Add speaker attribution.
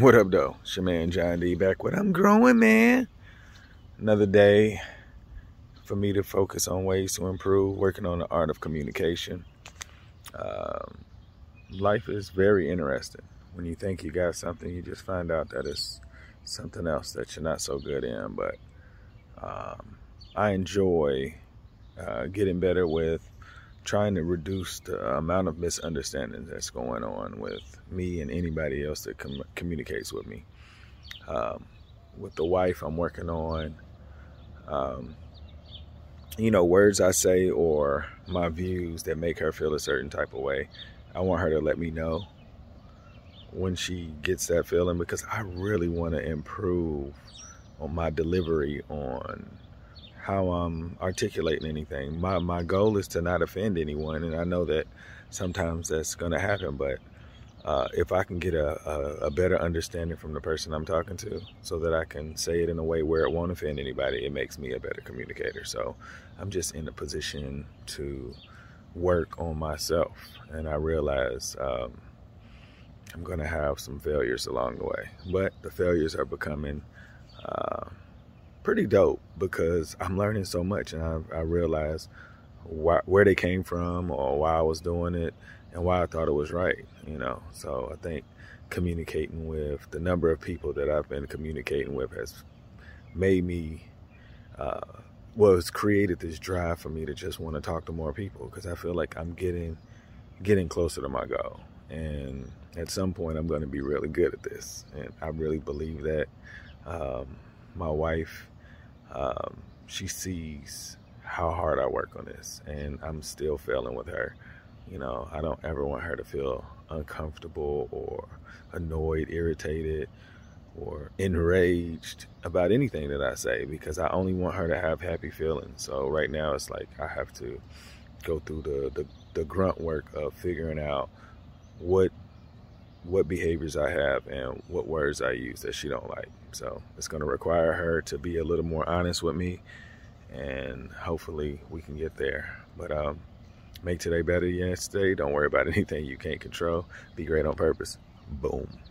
Speaker 1: What up, though? It's your man John D back with I'm growing, man. Another day for me to focus on ways to improve, working on the art of communication. Um, life is very interesting. When you think you got something, you just find out that it's something else that you're not so good in. But um, I enjoy uh, getting better with trying to reduce the amount of misunderstandings that's going on with me and anybody else that com- communicates with me. Um, with the wife, I'm working on, um, you know, words I say or my views that make her feel a certain type of way. I want her to let me know when she gets that feeling because I really want to improve on my delivery on how I'm articulating anything. My my goal is to not offend anyone, and I know that sometimes that's going to happen. But uh, if I can get a, a, a, better understanding from the person I'm talking to, so that I can say it in a way where it won't offend anybody, it makes me a better communicator. So I'm just in a position to work on myself, and I realize. Um, I'm going to have some failures along the way, but the failures are becoming uh, pretty dope because I'm learning so much and I, I realize why, where they came from or why I was doing it and why I thought it was right, you know. So I think communicating with the number of people that I've been communicating with has made me, uh, well, it's created this drive for me to just want to talk to more people because I feel like I'm getting, getting closer to my goal. And at some point, I'm going to be really good at this. And I really believe that um, my wife um, she sees how hard I work on this, and I'm still failing with her. You know, I don't ever want her to feel uncomfortable or annoyed, irritated, or enraged about anything that I say because I only want her to have happy feelings. So right now it's like I have to go through the, the, the grunt work of figuring out what what behaviors I have and what words I use that she don't like. So it's going to require her to be a little more honest with me, and hopefully we can get there. But um, make today better than yesterday. Don't worry about anything you can't control. Be great on purpose. Boom.